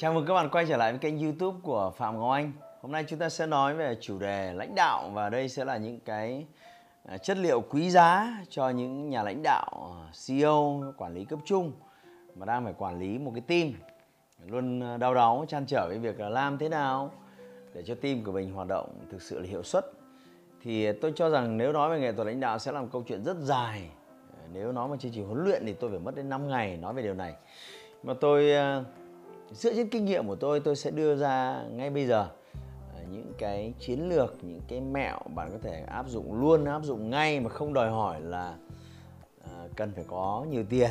Chào mừng các bạn quay trở lại với kênh YouTube của Phạm Ngọc Anh. Hôm nay chúng ta sẽ nói về chủ đề lãnh đạo và đây sẽ là những cái à, chất liệu quý giá cho những nhà lãnh đạo, à, CEO, quản lý cấp trung mà đang phải quản lý một cái team luôn à, đau đáu chăn trở với việc là làm thế nào để cho team của mình hoạt động thực sự là hiệu suất. Thì tôi cho rằng nếu nói về nghệ thuật lãnh đạo sẽ là một câu chuyện rất dài. Nếu nói về chương trình huấn luyện thì tôi phải mất đến 5 ngày nói về điều này. Mà tôi dựa trên kinh nghiệm của tôi tôi sẽ đưa ra ngay bây giờ ờ, những cái chiến lược, những cái mẹo bạn có thể áp dụng luôn, áp dụng ngay mà không đòi hỏi là ờ, cần phải có nhiều tiền,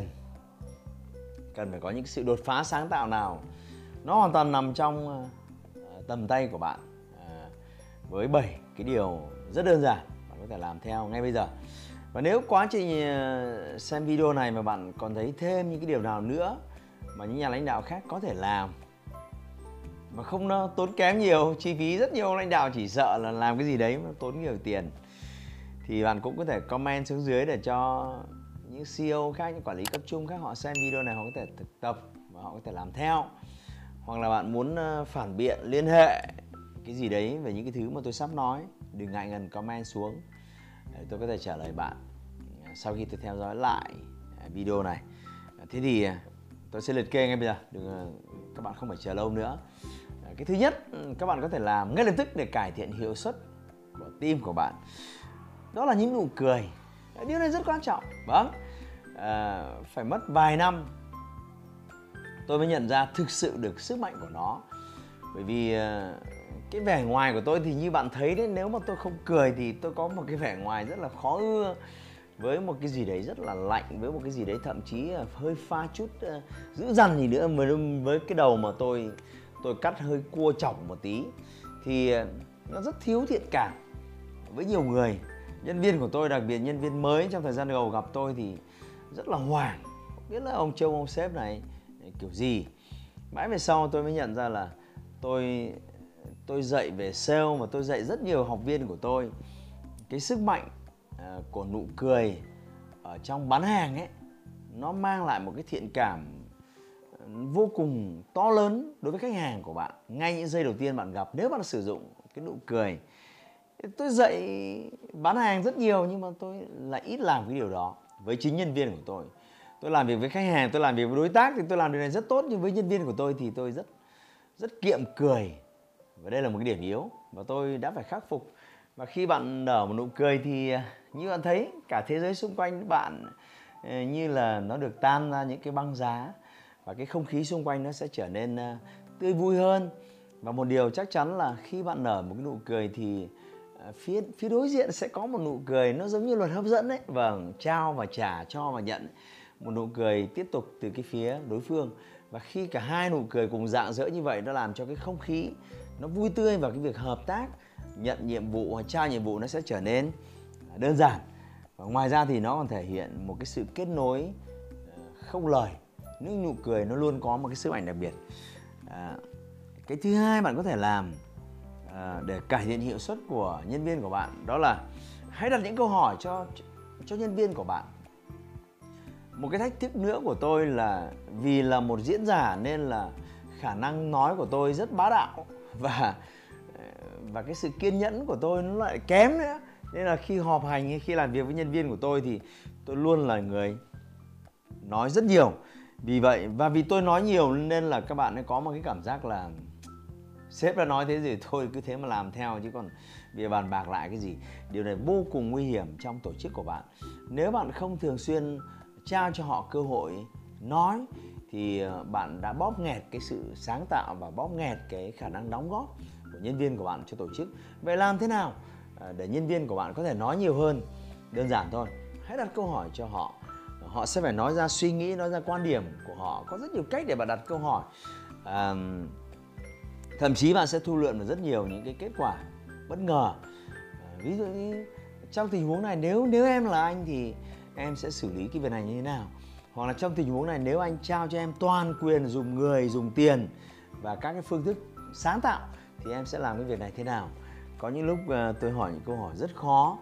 cần phải có những sự đột phá sáng tạo nào. Nó hoàn toàn nằm trong ờ, tầm tay của bạn với 7 cái điều rất đơn giản bạn có thể làm theo ngay bây giờ. Và nếu quá trình xem video này mà bạn còn thấy thêm những cái điều nào nữa mà những nhà lãnh đạo khác có thể làm. Mà không tốn kém nhiều, chi phí rất nhiều. Lãnh đạo chỉ sợ là làm cái gì đấy mà tốn nhiều tiền. Thì bạn cũng có thể comment xuống dưới để cho những CEO khác, những quản lý cấp trung khác, họ xem video này, họ có thể thực tập và họ có thể làm theo. Hoặc là bạn muốn ờ, phản biện, liên hệ cái gì đấy về những cái thứ mà tôi sắp nói, đừng ngại ngần comment xuống. Để tôi có thể trả lời bạn ờ, sau khi tôi theo dõi lại ờ, video này. Thế thì tôi sẽ liệt kê ngay bây giờ đừng ờ, các bạn không phải chờ lâu nữa. Ờ, cái thứ nhất ừ, các bạn có thể làm ngay lập tức để cải thiện hiệu suất của tim của bạn. Đó là những nụ cười. Điều này rất quan trọng. Vâng. À, phải mất vài năm. Tôi mới nhận ra thực sự được sức mạnh của nó. Bởi vì cái vẻ ngoài của tôi thì như bạn thấy đấy nếu mà tôi không cười thì tôi có một cái vẻ ngoài rất là khó ưa với một cái gì đấy rất là lạnh với một cái gì đấy thậm chí hơi pha chút uh, dữ dằn gì nữa với với cái đầu mà tôi tôi cắt hơi cua chỏng một tí. Thì ờ, nó rất thiếu thiện cảm với nhiều người. Nhân viên của tôi đặc biệt nhân viên mới trong thời gian đầu gặp tôi thì rất là hoảng. Không biết là ông trông ông sếp này kiểu gì. Mãi về sau tôi mới nhận ra là tôi tôi dạy về sale và tôi dạy rất nhiều học viên của tôi. Cái sức mạnh Ờ, của nụ cười ở trong bán hàng ấy, nó mang lại một cái thiện cảm ừ, vô cùng to lớn đối với khách hàng của bạn. Ngay những giây đầu tiên bạn gặp, nếu bạn sử dụng cái nụ cười tôi dạy bán hàng rất nhiều nhưng mà tôi lại ít làm cái điều đó với chính nhân viên của tôi. Tôi làm việc với khách hàng, tôi làm việc với đối tác thì tôi làm điều này rất tốt nhưng với nhân viên của tôi thì tôi rất rất kiệm cười. Và đây là một cái điểm yếu và tôi đã phải khắc phục. Và khi bạn nở một nụ cười thì à, như bạn thấy, cả thế giới xung quanh bạn ờ, như là nó được tan ra những cái băng giá và cái không khí xung quanh nó sẽ trở nên ờ, tươi vui hơn. Và một điều chắc chắn là khi bạn nở một cái nụ cười thì ờ, phía phía đối diện sẽ có một nụ cười nó giống như luật hấp dẫn đấy vâng trao và trả, cho và nhận. Một nụ cười tiếp tục từ cái phía đối phương. Và khi cả hai nụ cười cùng dạng dỡ như vậy nó làm cho cái không khí nó vui tươi và cái việc hợp tác, nhận nhiệm vụ hoặc trao nhiệm vụ nó sẽ trở nên đơn giản. Và ngoài ra thì nó còn thể hiện một cái sự kết nối ờ, không lời. Những nụ cười nó luôn có một cái sức ảnh đặc biệt. À, cái thứ hai bạn có thể làm à, để cải thiện hiệu suất của nhân viên của bạn đó là hãy đặt những câu hỏi cho cho nhân viên của bạn. Một cái thách thức nữa của tôi là vì là một diễn giả nên là khả năng nói của tôi rất bá đạo. Và và cái sự kiên nhẫn của tôi nó lại kém nữa nên là khi họp hành hay khi làm việc với nhân viên của tôi thì tôi luôn là người nói rất nhiều. Vì vậy, và vì tôi nói nhiều nên là các bạn ấy có một cái cảm giác là sếp đã nói thế gì thôi cứ thế mà làm theo, chứ còn bây bàn bạc lại cái gì. Điều này vô cùng nguy hiểm trong tổ chức của bạn. Nếu bạn không thường xuyên trao cho họ cơ hội nói thì ờ, bạn đã bóp nghẹt cái sự sáng tạo và bóp nghẹt cái khả năng đóng góp của nhân viên của bạn cho tổ chức. Vậy làm thế nào? À, để nhân viên của bạn có thể nói nhiều hơn đơn giản thôi. Hãy đặt câu hỏi cho họ. Họ sẽ phải nói ra suy nghĩ nói ra quan điểm của họ. Có rất nhiều cách để bạn đặt câu hỏi. À, thậm chí bạn sẽ thu lượn được rất nhiều những cái kết quả bất ngờ. À, ví dụ như trong tình huống này nếu nếu em là anh thì em sẽ xử lý cái việc này như thế nào? Hoặc là trong tình huống này nếu anh trao cho em toàn quyền dùng người dùng tiền và các cái phương thức sáng tạo thì em sẽ làm cái việc này thế nào? Có những lúc uh, tôi hỏi những câu hỏi rất khó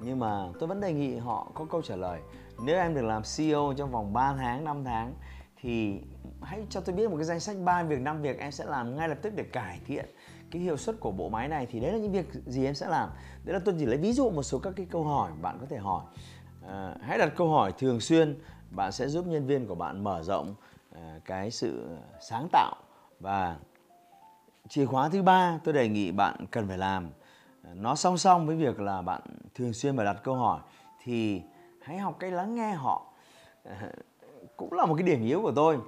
nhưng mà tôi vẫn đề nghị họ có câu trả lời. Nếu em được làm CEO trong vòng 3 tháng 5 tháng thì hãy cho tôi biết một cái danh sách ba việc năm việc em sẽ làm ngay lập tức để cải thiện cái hiệu suất của bộ máy này. Thì đấy là những việc gì em sẽ làm? Đấy là tôi chỉ lấy ví dụ một số các cái câu hỏi bạn có thể hỏi. À, hãy đặt câu hỏi thường xuyên bạn sẽ giúp nhân viên của bạn mở rộng à, cái sự sáng tạo và chìa khóa thứ ba tôi đề nghị bạn cần phải làm. Nó song song với việc là bạn thường xuyên phải đặt câu hỏi thì hãy học cách lắng nghe họ. Cũng là một cái điểm yếu của tôi.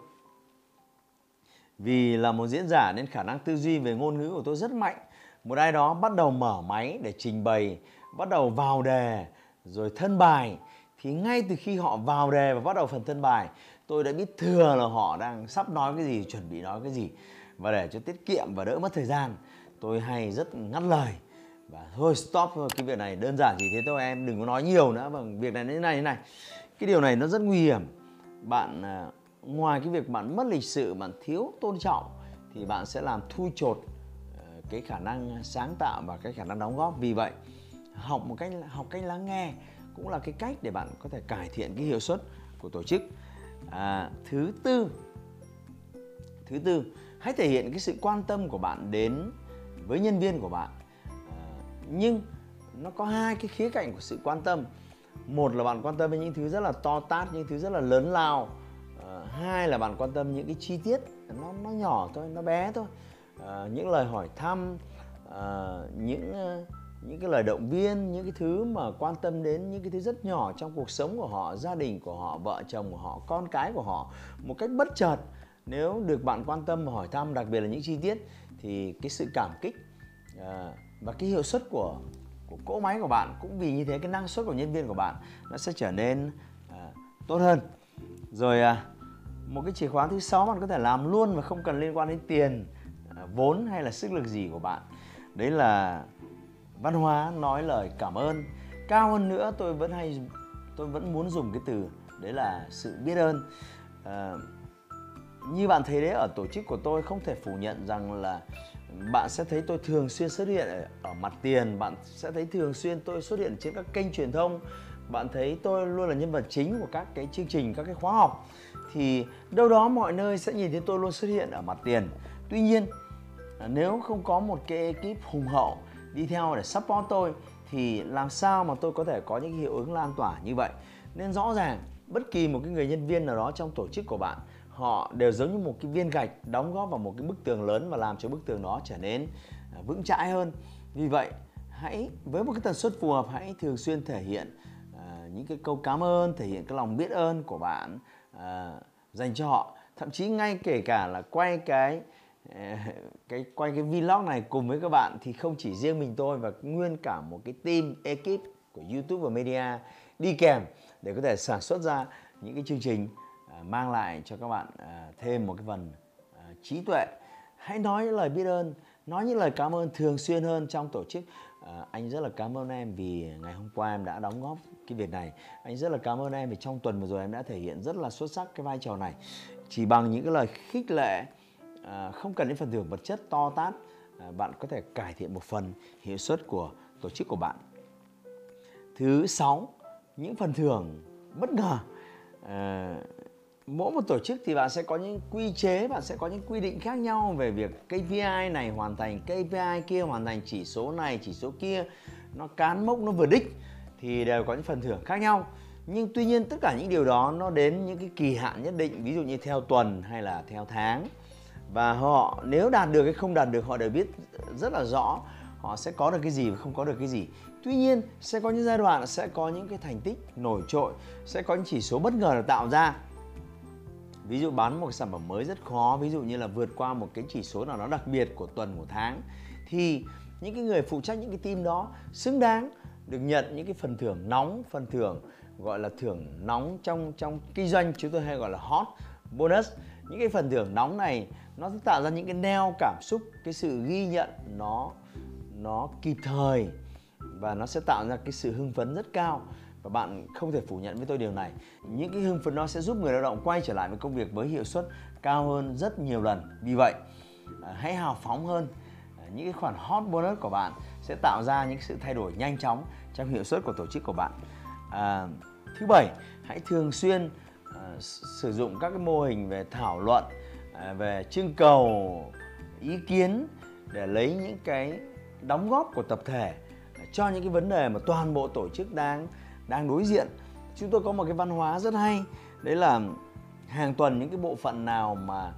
Vì là một diễn giả nên khả năng tư duy về ngôn ngữ của tôi rất mạnh. Một ai đó bắt đầu mở máy để trình bày, bắt đầu vào đề, rồi thân bài. Thì ngay từ khi họ vào đề và bắt đầu phần thân bài, tôi đã biết thừa là họ đang sắp nói cái gì, chuẩn bị nói cái gì và để cho tiết kiệm và đỡ mất thời gian tôi hay rất ngắt lời. Và thôi stop thôi cái việc này đơn giản chỉ thế thôi em đừng có nói nhiều nữa. Bằng việc này như này như này. Cái điều này nó rất nguy hiểm. Bạn à, ngoài cái việc bạn mất lịch sự bạn thiếu tôn trọng thì bạn sẽ làm thu chột à, cái khả năng sáng tạo và cái khả năng đóng góp. Vì vậy học một cách học cách lắng nghe cũng là cái cách để bạn có thể cải thiện cái hiệu suất của tổ chức. À, thứ tư thứ tư hãy thể hiện cái sự quan tâm của bạn đến với nhân viên của bạn. Ờ, nhưng nó có hai cái khía cạnh của sự quan tâm. Một là bạn quan tâm đến những thứ rất là to tát những thứ rất là lớn lao. À, hai là bạn quan tâm những cái chi tiết nó nó nhỏ thôi nó bé thôi. À, những lời hỏi thăm à, những những cái lời động viên những cái thứ mà quan tâm đến những cái thứ rất nhỏ trong cuộc sống của họ gia đình của họ vợ chồng của họ con cái của họ một cách bất chợt nếu được bạn quan tâm và hỏi thăm đặc biệt là những chi tiết thì cái sự cảm kích à, và cái hiệu suất của của cỗ máy của bạn cũng vì như thế cái năng suất của nhân viên của bạn nó sẽ trở nên à, tốt hơn. Rồi à, một cái chìa khóa thứ sáu bạn có thể làm luôn mà không cần liên quan đến tiền à, vốn hay là sức lực gì của bạn. Đấy là văn hóa nói lời cảm ơn. Cao hơn nữa tôi vẫn hay tôi vẫn muốn dùng cái từ đấy là sự biết ơn. À, như bạn thấy đấy ở tổ chức của tôi không thể phủ nhận rằng là bạn sẽ thấy tôi thường xuyên xuất hiện ở, ở mặt tiền bạn sẽ thấy thường xuyên tôi xuất hiện trên các kênh truyền thông. Bạn thấy tôi luôn là nhân vật chính của các cái chương trình các cái khóa học. Thì đâu đó mọi nơi sẽ nhìn thấy tôi luôn xuất hiện ở mặt tiền. Tuy nhiên à, nếu không có một cái ekip hùng hậu đi theo để support tôi thì làm sao mà tôi có thể có những hiệu ứng lan tỏa như vậy? Nên rõ ràng bất kỳ một cái người nhân viên nào đó trong tổ chức của bạn họ đều giống như một cái viên gạch đóng góp vào một cái bức tường lớn và làm cho bức tường đó trở nên à, vững chãi hơn. Vì vậy hãy với một cái tần suất phù hợp hãy thường xuyên thể hiện uh, những cái câu cảm ơn thể hiện cái lòng biết ơn của bạn uh, dành cho họ. Thậm chí ngay kể cả là quay cái cái quay cái vlog này cùng với các bạn thì không chỉ riêng mình tôi và nguyên cả một cái team ekip của YouTube và media đi kèm để có thể sản xuất ra những cái chương trình À, mang lại cho các bạn à, thêm một cái phần à, trí tuệ. Hãy nói những lời biết ơn nói những lời cảm ơn thường xuyên hơn trong tổ chức. Anh rất là cảm ơn em vì ngày hôm qua em đã đóng góp cái việc này. Anh rất là cảm ơn em vì trong tuần vừa rồi em đã thể hiện rất là xuất sắc cái vai trò này. Chỉ bằng những cái lời khích lệ à, không cần đến phần thưởng vật chất to tát à, bạn có thể cải thiện một phần hiệu suất của tổ chức của bạn. Thứ sáu những phần thưởng bất ngờ. À, mỗi một tổ chức thì bạn sẽ có những quy chế, bạn sẽ có những quy định khác nhau về việc KPI này hoàn thành KPI kia, hoàn thành chỉ số này, chỉ số kia. Nó cán mốc, nó vừa đích thì đều có những phần thưởng khác nhau. Nhưng tuy nhiên tất cả những điều đó nó đến những cái kỳ hạn nhất định, ví dụ như theo tuần hay là theo tháng. Và họ, nếu đạt được hay không đạt được, họ đều biết rất là rõ họ sẽ có được cái gì và không có được cái gì. Tuy nhiên, sẽ có những giai đoạn sẽ có những cái thành tích nổi trội, sẽ có những chỉ số bất ngờ được tạo ra ví dụ bán một sản phẩm mới rất khó, ví dụ như là vượt qua một cái chỉ số nào đó đặc biệt của tuần, của tháng, thì những cái người phụ trách những cái team đó xứng đáng được nhận những cái phần thưởng nóng, phần thưởng, gọi là thưởng nóng trong trong kinh doanh, chúng tôi hay gọi là hot bonus. Những cái phần thưởng nóng này, nó sẽ tạo ra những cái neo cảm xúc, cái sự ghi nhận nó nó kịp thời và nó sẽ tạo ra cái sự hưng phấn rất cao và bạn không thể phủ nhận với tôi điều này. Những cái hưng phấn đó sẽ giúp người lao động quay trở lại với công việc với hiệu suất cao hơn rất nhiều lần. Vì vậy à, hãy hào phóng hơn. À, những cái khoản hot bonus của bạn sẽ tạo ra những sự thay đổi nhanh chóng trong hiệu suất của tổ chức của bạn. À, thứ bảy hãy thường xuyên à, sử dụng các cái mô hình về thảo luận à, về trưng cầu ý kiến để lấy những cái đóng góp của tập thể à, cho những cái vấn đề mà toàn bộ tổ chức đang đang đối diện. Chúng tôi có một cái văn hóa rất hay, đấy là hàng tuần những cái bộ phận nào mà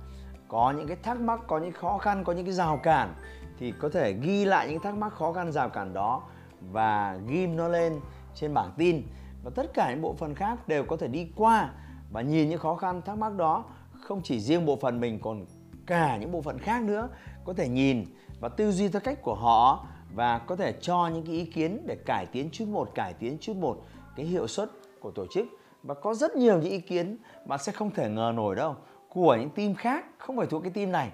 có những cái thắc mắc, có những khó khăn, có những cái rào cản thì có thể ghi lại những thắc mắc khó khăn, rào cản đó và ghim nó lên trên bảng tin. Và tất cả những bộ phận khác đều có thể đi qua và nhìn những khó khăn, thắc mắc đó. Không chỉ riêng bộ phận mình, còn cả những bộ phận khác nữa có thể nhìn và tư duy theo cách của họ và có thể cho những cái ý kiến để cải tiến chút một, cải tiến chút một cái hiệu suất của tổ chức và có rất nhiều những ý kiến bạn sẽ không thể ngờ nổi đâu của những team khác không phải thuộc cái team này.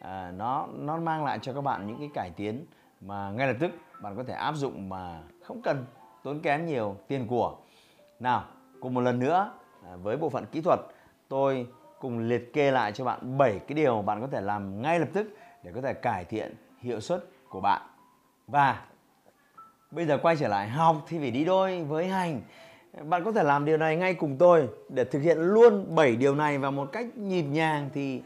À, nó nó mang lại cho các bạn những cái cải tiến mà ngay lập tức bạn có thể áp dụng mà không cần tốn kém nhiều tiền của. Nào cùng một lần nữa à, với bộ phận kỹ thuật tôi cùng liệt kê lại cho bạn 7 cái điều bạn có thể làm ngay lập tức để có thể cải thiện hiệu suất của bạn. Và bây giờ quay trở lại học thì phải đi đôi với hành. Bạn có thể làm điều này ngay cùng tôi để thực hiện luôn 7 điều này và một cách nhịp nhàng thì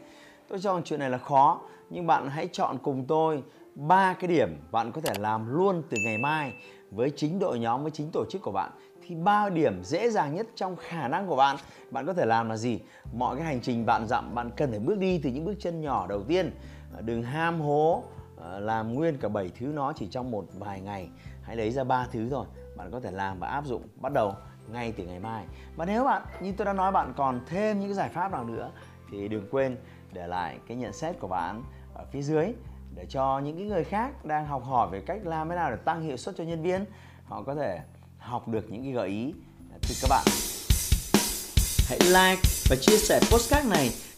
tôi cho chuyện này là khó. Nhưng bạn hãy chọn cùng tôi ba cái điểm bạn có thể làm luôn từ ngày mai với chính đội nhóm, với chính tổ chức của bạn. Thì ba điểm dễ dàng nhất trong khả năng của bạn bạn có thể làm là gì? Mọi cái hành trình bạn dặm bạn cần phải bước đi từ những bước chân nhỏ đầu tiên. Ờ, đừng ham hố ờ, làm nguyên cả bảy thứ nó chỉ trong một vài ngày hãy lấy ra ba thứ thôi, bạn có thể làm và áp dụng. Bắt đầu ngay từ ngày mai. Và nếu bạn, như tôi đã nói, bạn còn thêm những cái giải pháp nào nữa thì đừng quên để lại cái nhận xét của bạn ở phía dưới để cho những cái người khác đang học hỏi về cách làm thế nào để tăng hiệu suất cho nhân viên, họ có thể học được những cái gợi ý từ các bạn. Hãy like và chia sẻ postcard này